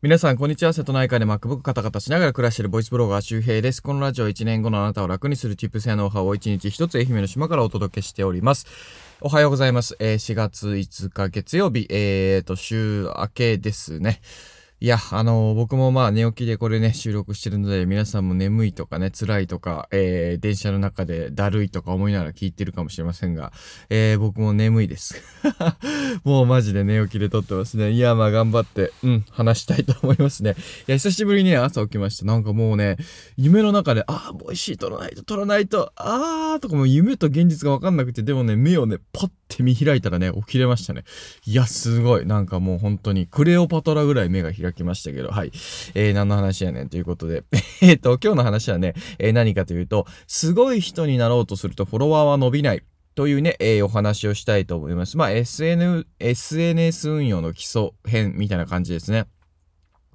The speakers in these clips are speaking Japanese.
皆さん、こんにちは。瀬戸内海で MacBook カタカタしながら暮らしているボイスブロガー周平です。このラジオは1年後のあなたを楽にするチップ性ノウハウを1日1つ愛媛の島からお届けしております。おはようございます。えー、4月5日月曜日、えーと、週明けですね。いや、あのー、僕もまあ寝起きでこれね、収録してるので、皆さんも眠いとかね、辛いとか、えー、電車の中でだるいとか思いながら聞いてるかもしれませんが、えー、僕も眠いです。もうマジで寝起きで撮ってますね。いや、まあ頑張って、うん、話したいと思いますね。いや、久しぶりにね、朝起きました。なんかもうね、夢の中で、あー、ボイシー撮らないと、撮らないと、あーとかもう夢と現実がわかんなくて、でもね、目をね、パッて見開いたらね、起きれましたね。いや、すごい。なんかもう本当に、クレオパトラぐらい目が開開きましたけど、はい。えー、何の話やねんということで。えっと、今日の話はね、えー、何かというと、すごい人になろうとするとフォロワーは伸びない。というね、えー、お話をしたいと思います。まあ、SN、SNS 運用の基礎編みたいな感じですね。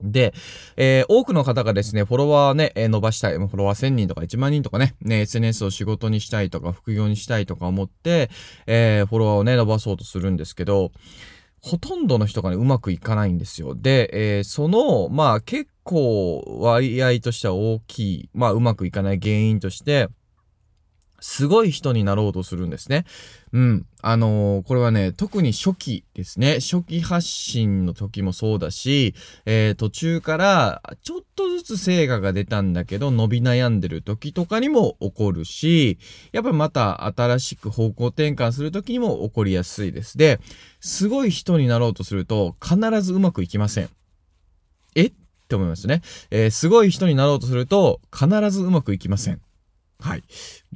で、えー、多くの方がですね、フォロワーね、えー、伸ばしたい、フォロワー1000人とか1万人とかね、ね、SNS を仕事にしたいとか、副業にしたいとか思って、えー、フォロワーをね、伸ばそうとするんですけど、ほとんどの人がね、うまくいかないんですよ。で、えー、その、まあ結構割合としては大きい、まあうまくいかない原因として、すごい人になろうとするんですね。うん。あのー、これはね、特に初期ですね。初期発信の時もそうだし、えー、途中からちょっとずつ成果が出たんだけど、伸び悩んでる時とかにも起こるし、やっぱりまた新しく方向転換する時にも起こりやすいです。で、すごい人になろうとすると、必ずうまくいきません。え？って思いますね。えー、すごい人になろうとすると、必ずうまくいきません。はい。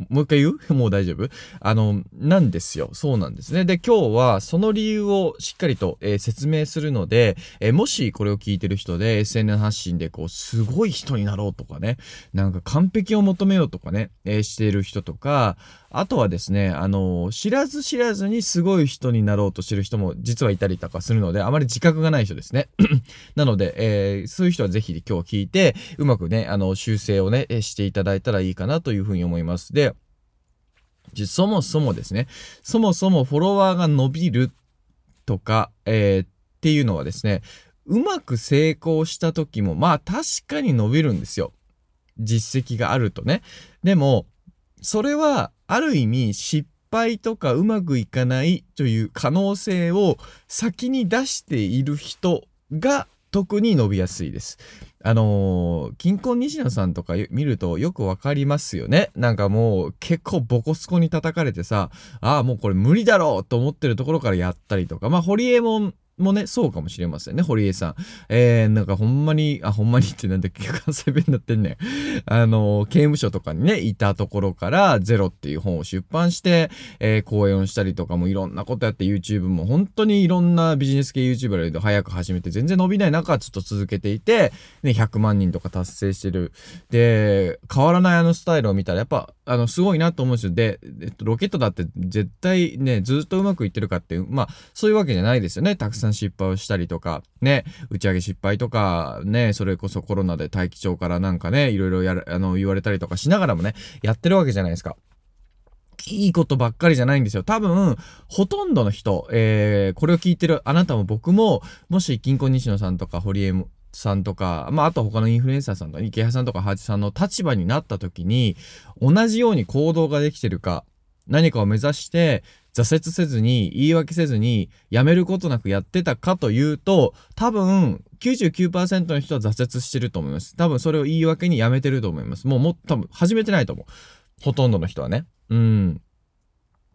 もう一回言う？もう大丈夫？あの、なんですよ。そうなんですね。で、今日はその理由をしっかりと、えー、説明するので、えー、もしこれを聞いてる人で SNS 発信でこう、すごい人になろうとかね、なんか完璧を求めようとかね、えー、している人とか、あとはですね、あの、知らず知らずにすごい人になろうとしてる人も実はいたりとかするので、あまり自覚がない人ですね。なので、えー、そういう人はぜひ今日聞いて、うまくね、あの、修正をね、していただいたらいいかなというふうに思います。で、そもそもですね、そもそもフォロワーが伸びるとか、えー、っていうのはですね、うまく成功した時も、まあ確かに伸びるんですよ。実績があるとね。でも、それはある意味失敗とかうまくいかないという可能性を先に出している人が特に伸びやすいです。あのー、金婚西野さんとか見るとよくわかりますよね。なんかもう結構ボコスコに叩かれてさ、ああ、もうこれ無理だろうと思ってるところからやったりとか、まあ、堀江門もね、そうかもしれませんね、堀江さん。えー、なんかほんまに、あ、ほんまにってなんだっけ、関西弁になってんねん。あの、刑務所とかにね、いたところから、ゼロっていう本を出版して、えー、講演をしたりとかもいろんなことやって YouTube も本当にいろんなビジネス系 YouTuber で早く始めて全然伸びない中、ちょっと続けていて、ね、100万人とか達成してる。で、変わらないあのスタイルを見たら、やっぱ、あの、すごいなと思うんですよ。で、えっと、ロケットだって絶対ね、ずっとうまくいってるかって、まあ、そういうわけじゃないですよね。たくさん失敗をしたりとか、ね、打ち上げ失敗とか、ね、それこそコロナで大気町からなんかね、いろいろやる、あの、言われたりとかしながらもね、やってるわけじゃないですか。いいことばっかりじゃないんですよ。多分、ほとんどの人、えー、これを聞いてるあなたも僕も、もし、金庫西野さんとか、堀江さんとか、まあ、あと他のインフルエンサーさんとか、池谷さんとかハーチさんの立場になった時に、同じように行動ができてるか、何かを目指して挫折せずに、言い訳せずに、やめることなくやってたかというと、多分、99%の人は挫折してると思います。多分それを言い訳にやめてると思います。もうもう多分始めてないと思う。ほとんどの人はね。うん。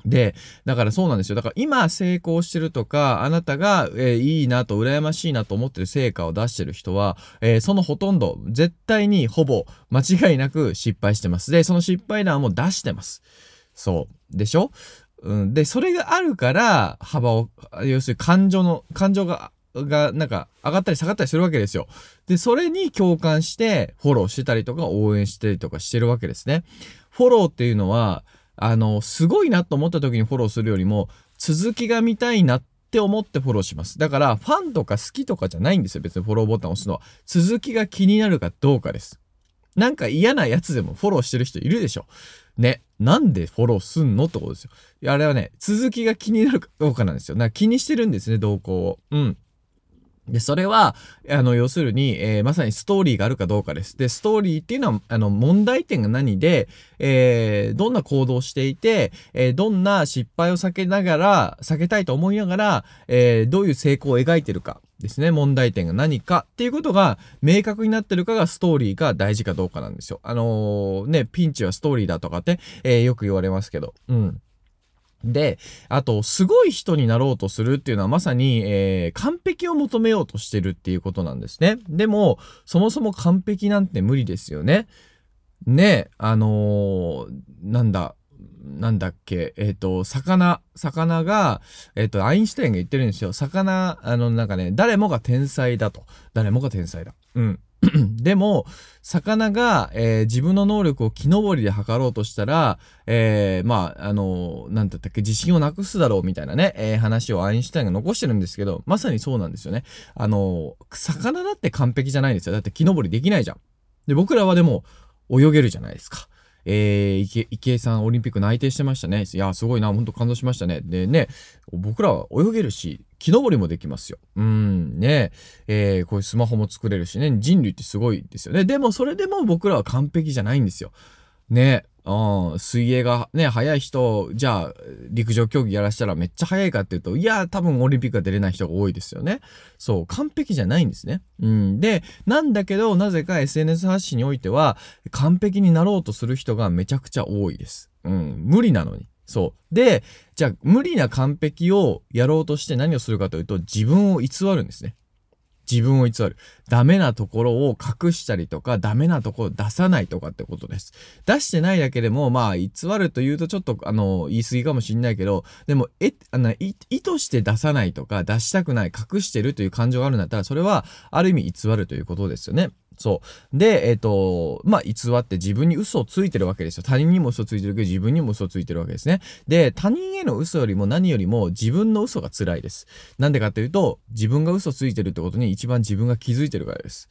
で、だからそうなんですよ。だから今成功してるとか、あなたが、えー、いいなと羨ましいなと思ってる成果を出してる人は、えー、そのほとんど、絶対にほぼ間違いなく失敗してます。で、その失敗談も出してます。そう。でしょ？うん。で、それがあるから、幅を、要するに感情の、感情が、が、なんか、上がったり下がったりするわけですよ。で、それに共感して、フォローしてたりとか、応援してたりとかしてるわけですね。フォローっていうのは、あの、すごいなと思った時にフォローするよりも、続きが見たいなって思ってフォローします。だから、ファンとか好きとかじゃないんですよ。別にフォローボタンを押すのは。続きが気になるかどうかです。なんか嫌なやつでもフォローしてる人いるでしょ。ね。なんでフォローすんのってことですよ。あれはね、続きが気になるかどうかなんですよ。なんか気にしてるんですね、動向を。うん。で、それは、あの、要するに、えー、まさにストーリーがあるかどうかです。で、ストーリーっていうのは、あの、問題点が何で、えー、どんな行動をしていて、えー、どんな失敗を避けながら、避けたいと思いながら、え、どういう成功を描いてるかですね。問題点が何かっていうことが明確になってるかがストーリーが大事かどうかなんですよ。あの、ね、ピンチはストーリーだとかって、え、よく言われますけど。うん。で、あと、すごい人になろうとするっていうのはまさに、えー、完璧を求めようとしてるっていうことなんですね。でも、そもそも完璧なんて無理ですよね。ね、あのー、なんだ、なんだっけ、えっ、ー、と、魚、魚が、えっ、ー、と、アインシュタインが言ってるんですよ。魚、あの、なんかね、誰もが天才だと。誰もが天才だ。うん。でも、魚が、えー、自分の能力を木登りで測ろうとしたら、えー、まあ、あの、なんだったっけ、自信をなくすだろうみたいなね、えー、話をアインシュタインが残してるんですけど、まさにそうなんですよね。あの、魚だって完璧じゃないんですよ。だって木登りできないじゃん。で、僕らはでも、泳げるじゃないですか。えー、池池江さんオリンピック内定してましたね。いや、すごいな、本当感動しましたね。でね、僕らは泳げるし、木登りもできますよ。うん、ね。えー、こういうスマホも作れるしね、人類ってすごいですよね。でも、それでも僕らは完璧じゃないんですよ。ね。うん、水泳がね、速い人、じゃあ、陸上競技やらしたらめっちゃ速いかっていうと、いや、多分オリンピックが出れない人が多いですよね。そう、完璧じゃないんですね。うん。で、なんだけど、なぜか SNS 発信においては、完璧になろうとする人がめちゃくちゃ多いです。うん、無理なのに。そう。で、じゃあ、無理な完璧をやろうとして何をするかというと、自分を偽るんですね。自分を偽る。ダメなところを隠したりとか、ダメなところを出さないとかってことです。出してないだけでも、まあ、偽るというとちょっと、あの、言い過ぎかもしんないけど、でも、え、あの、意図して出さないとか、出したくない、隠してるという感情があるんだったら、それは、ある意味偽るということですよね。そう。で、えっ、ー、と、まあ、偽って自分に嘘をついてるわけですよ。他人にも嘘ついてるけど、自分にも嘘をついてるわけですね。で、他人への嘘よりも何よりも自分の嘘が辛いです。なんでかっていうと、自分が嘘ついてるってことに一番自分が気づいてるからです。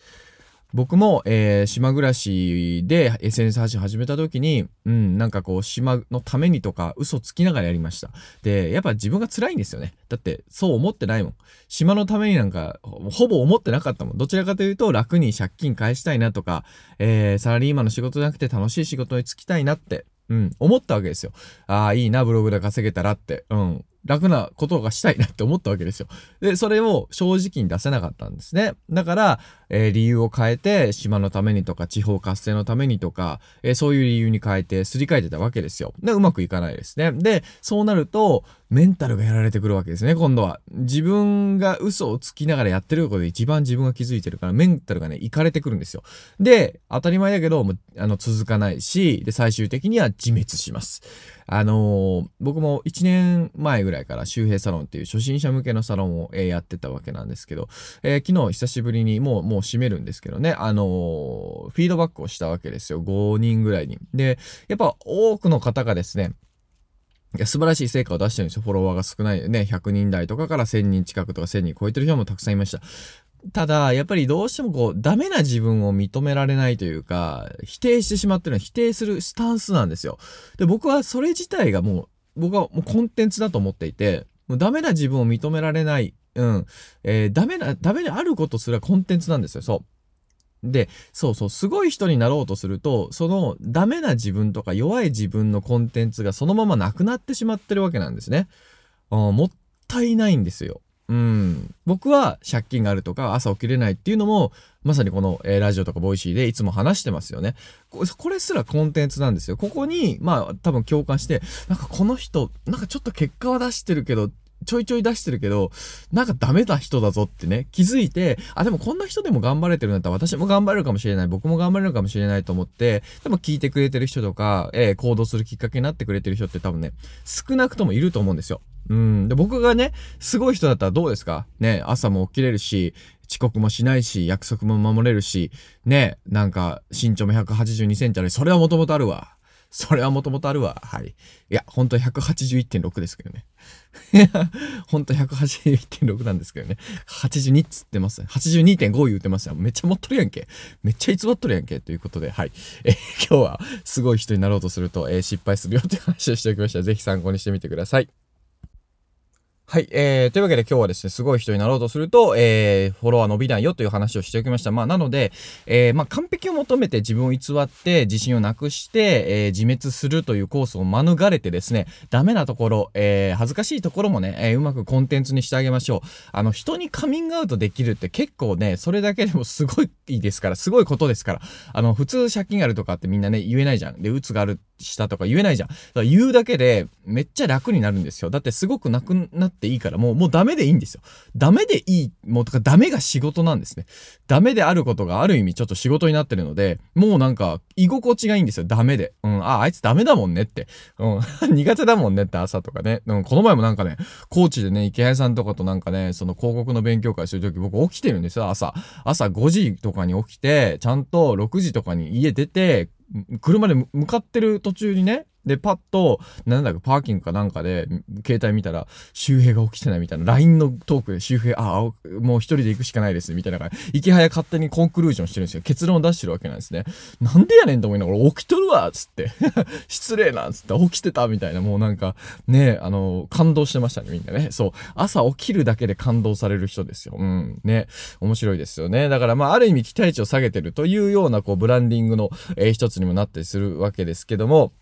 僕も、えー、島暮らしで SNS 発信始めた時に、うん、なんかこう、島のためにとか嘘つきながらやりました。で、やっぱ自分が辛いんですよね。だって、そう思ってないもん。島のためになんか、ほぼ思ってなかったもん。どちらかというと、楽に借金返したいなとか、えー、サラリーマンの仕事じゃなくて楽しい仕事に就きたいなって、うん、思ったわけですよ。ああ、いいな、ブログで稼げたらって。うん。楽なことがしたいなって思ったわけですよ。で、それを正直に出せなかったんですね。だから、えー、理由を変えて、島のためにとか、地方活性のためにとか、えー、そういう理由に変えて、すり替えてたわけですよ。で、うまくいかないですね。で、そうなると、メンタルがやられてくるわけですね、今度は。自分が嘘をつきながらやってることで一番自分が気づいてるから、メンタルがね、いかれてくるんですよ。で、当たり前だけど、も、あの、続かないし、で、最終的には自滅します。あのー、僕も1年前ぐらいから周平サロンっていう初心者向けのサロンを、えー、やってたわけなんですけど、えー、昨日久しぶりにもう、もう閉めるんですけどね、あのフィードバックをしたわけですよ。5人ぐらいに。で、やっぱ多くの方がですね、いや素晴らしい成果を出してるんですよ。フォロワーが少ないね。100人台とかから1000人近くとか1000人超えてる人もたくさんいました。ただ、やっぱりどうしてもこう、ダメな自分を認められないというか、否定してしまってるのは否定するスタンスなんですよ。で、僕はそれ自体がもう、僕はもうコンテンツだと思っていて、もうダメな自分を認められない、うん、えー、ダメな、ダメであることすらコンテンツなんですよ。そう。で、そうそう、すごい人になろうとすると、そのダメな自分とか弱い自分のコンテンツがそのままなくなってしまってるわけなんですね。あもったいないんですよ。うん。僕は借金があるとか朝起きれないっていうのも、まさにこの、えー、ラジオとか Voicy でいつも話してますよねこ。これすらコンテンツなんですよ。ここに、まあ多分共感して、なんかこの人、なんかちょっと結果は出してるけど、ちょいちょい出してるけど、なんかダメな人だぞってね、気づいて、あ、でもこんな人でも頑張れてるんだったら私も頑張れるかもしれない、僕も頑張れるかもしれないと思って、でも聞いてくれてる人とか、えー、行動するきっかけになってくれてる人って多分ね、少なくともいると思うんですよ。うん。で、僕がね、すごい人だったらどうですか？ね、朝も起きれるし、遅刻もしないし、約束も守れるし、ね、なんか身長も182センチあるそれはもともとあるわ。それはもともとあるわ。はい。いや、ほんと181.6ですけどね。いや、ほんと181.6なんですけどね。82っつってます。82.5言うてますよ。めっちゃ持っとるやんけ。めっちゃ偽っとるやんけ。ということで、はい。え 今日はすごい人になろうとすると、えー、失敗するよって話をしておきました。ぜひ参考にしてみてください。はい。えー、というわけで今日はですね、すごい人になろうとすると、えー、フォロワー伸びないよという話をしておきました。まあ、なので、えー、まあ、完璧を求めて自分を偽って自信をなくして、えー、自滅するというコースを免れてですね、ダメなところ、えー、恥ずかしいところもね、えー、うまくコンテンツにしてあげましょう。あの、人にカミングアウトできるって結構ね、それだけでもすごいいですから、すごいことですから。あの、普通借金があるとかってみんなね、言えないじゃん。で、うつがある、したとか言えないじゃん。だから言うだけで、めっちゃ楽になるんですよ。だってすごくなくなっていいから、もう、もうダメでいいんですよ。ダメでいい、もうとかダメが仕事なんですね。ダメであることがある意味ちょっと仕事になってるので、もうなんか居心地がいいんですよ。ダメで。うん、あ、あいつダメだもんねって。うん、苦手だもんねって朝とかね。うん、この前もなんかね、コーチでね、池谷さんとかとなんかね、その広告の勉強会するとき僕起きてるんですよ、朝。朝5時とかに起きて、ちゃんと6時とかに家出て、車で向かってる途中にね、で、パッと、なんだかパーキングかなんかで、携帯見たら、周平が起きてないみたいな、LINE のトークで周平、ああ、もう一人で行くしかないです、みたいな感じ。池早勝手にコンクルージョンしてるんですよ。結論を出してるわけなんですね。なんでやねんと思いながら、起きとるわつって。失礼なつって、起きてたみたいな、もうなんか、ね、あの、感動してましたね、みんなね。そう。朝起きるだけで感動される人ですよ。うん。ね。面白いですよね。だから、まあ、ある意味期待値を下げてるというような、こう、ブランディングの、えー、一つにもなったりするわけですけども、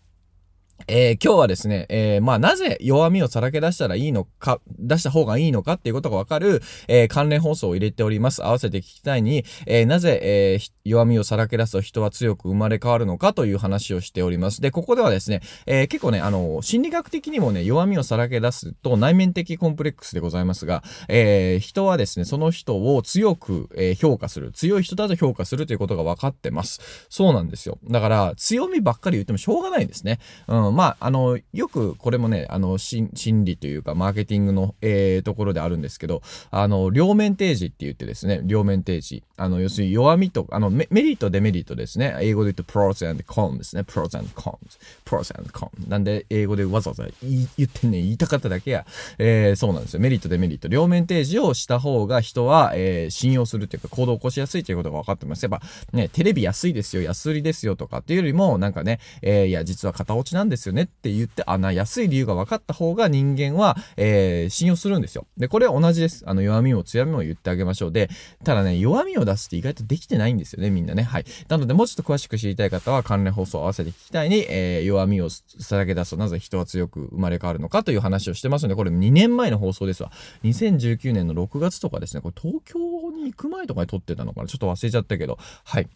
えー、今日はですね、えー、まあ、なぜ弱みをさらけ出したらいいのか、出した方がいいのかっていうことがわかる、えー、関連放送を入れております。合わせて聞きたいに、えなぜ、え弱みをさらけ出すと人は強く生まれ変わるのかという話をしております。で、ここではですね、え結構ね、あの、心理学的にもね、弱みをさらけ出すと内面的コンプレックスでございますが、え人はですね、その人を強く、え評価する。強い人だと評価するということが分かってます。そうなんですよ。だから、強みばっかり言ってもしょうがないんですね。うん、まあ、あの、よくこれもね、あの、心理というか、マーケティングの、えー、ところであるんですけど、あの、両面提示って言ってですね、両面提示。あの、要するに弱みと、あの、メリット、デメリットですね。英語で言うと pros and cons ですね。pros and cons。pros and cons。なんで、英語でわざわざ言ってね、言いたかっただけや。えー、そうなんですよ。メリット、デメリット。両面提示をした方が人は、えー、信用するというか、行動を起こしやすいということが分かってます。やっぱ、ね、テレビ安いですよ、安売りですよとかっていうよりも、なんかね、えー、いや、実は型落ちなんですですよねって言って、あな、安い理由が分かった方が人間は、えー、信用するんですよ。で、これは同じです。あの、弱みも強みも言ってあげましょう。で、ただね、弱みを出すって意外とできてないんですよね、みんなね。はい。なので、もうちょっと詳しく知りたい方は、関連放送を合わせて聞きたいに、えー、弱みをさらけ出すとなぜ人は強く生まれ変わるのかという話をしてますので、これ2年前の放送ですわ。2019年の6月とかですね、これ東京に行く前とかに撮ってたのかなちょっと忘れちゃったけど、はい。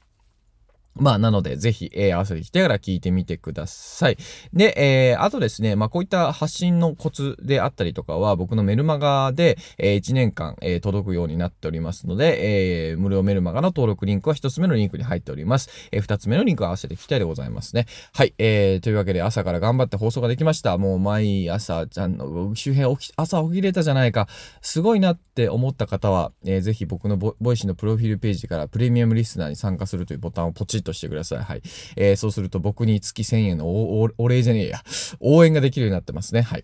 まあ、なので、ぜひ、えー、合わせてきてから聞いてみてください。で、えー、あとですね、まあ、こういった発信のコツであったりとかは、僕のメルマガで、えー、1年間、えー、届くようになっておりますので、えー、無料メルマガの登録リンクは1つ目のリンクに入っております。えー、2つ目のリンクを合わせてきたいでございますね。はい、えー、というわけで朝から頑張って放送ができました。もう毎朝、ちゃんの、周辺起き、朝起きれたじゃないか。すごいなって思った方は、えー、ぜひ僕のボ Voicy のプロフィールページからプレミアムリスナーに参加するというボタンをポチッとしてください。はい。えー、そうすると僕に月1000円のお礼じゃねえや。応援ができるようになってますね。はい。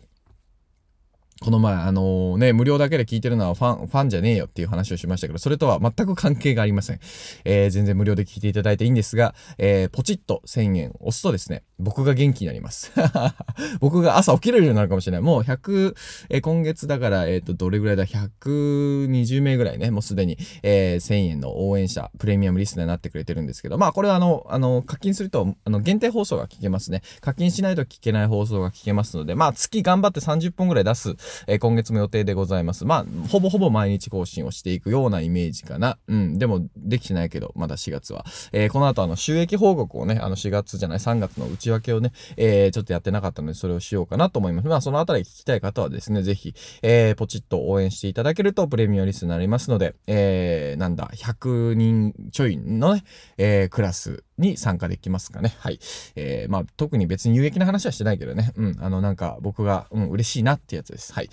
この前、あのー、ね、無料だけで聞いてるのはファン、ファンじゃねえよっていう話をしましたけど、それとは全く関係がありません。えー、全然無料で聞いていただいていいんですが、えー、ポチッと1000円押すとですね、僕が元気になります。僕が朝起きれるようになるかもしれない。もう100、えー、今月だから、えっ、と、どれぐらいだ ?120 名ぐらいね、もうすでに、え、1000円の応援者、プレミアムリスナーになってくれてるんですけど、まあ、これはあの、あの、課金すると、あの、限定放送が聞けますね。課金しないと聞けない放送が聞けますので、まあ、月頑張って30本ぐらい出す、えー、今月も予定でございます。まあ、ほぼほぼ毎日更新をしていくようなイメージかな。うん、でも、できてないけど、まだ4月は。えー、この後、あの、収益報告をね、あの、4月じゃない、3月の内訳をね、えー、ちょっとやってなかったので、それをしようかなと思います。まあ、そのあたり聞きたい方はですね、ぜひ、えー、ポチッと応援していただけると、プレミアリスになりますので、えー、なんだ、100人ちょいのね、えー、クラスに参加できますかね。はい。えー、まあ、特に別に有益な話はしてないけどね。うん。あの、なんか、僕が、うん、嬉しいなってやつです。はい。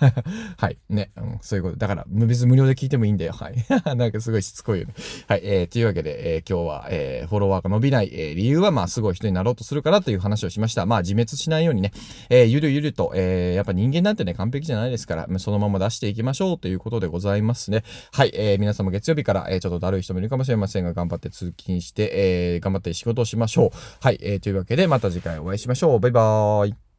はい。ね。うん、そういうこと。だから、別に無料で聞いてもいいんだよ。はい。なんかすごいしつこいよね。はい。えー、というわけで、えー、今日は、えー、フォロワーが伸びない、えー、理由は、まあ、すごい人になろうとするからという話をしました。まあ、自滅しないようにね、えー、ゆるゆると、えー、やっぱ人間なんてね、完璧じゃないですから、そのまま出していきましょうということでございますね。はい。えー、皆様月曜日から、えー、ちょっとだるい人もいるかもしれませんが、頑張って通勤して、えー、頑張って仕事をしましょう。はい。えー、というわけで、また次回お会いしましょう。バイバーイ。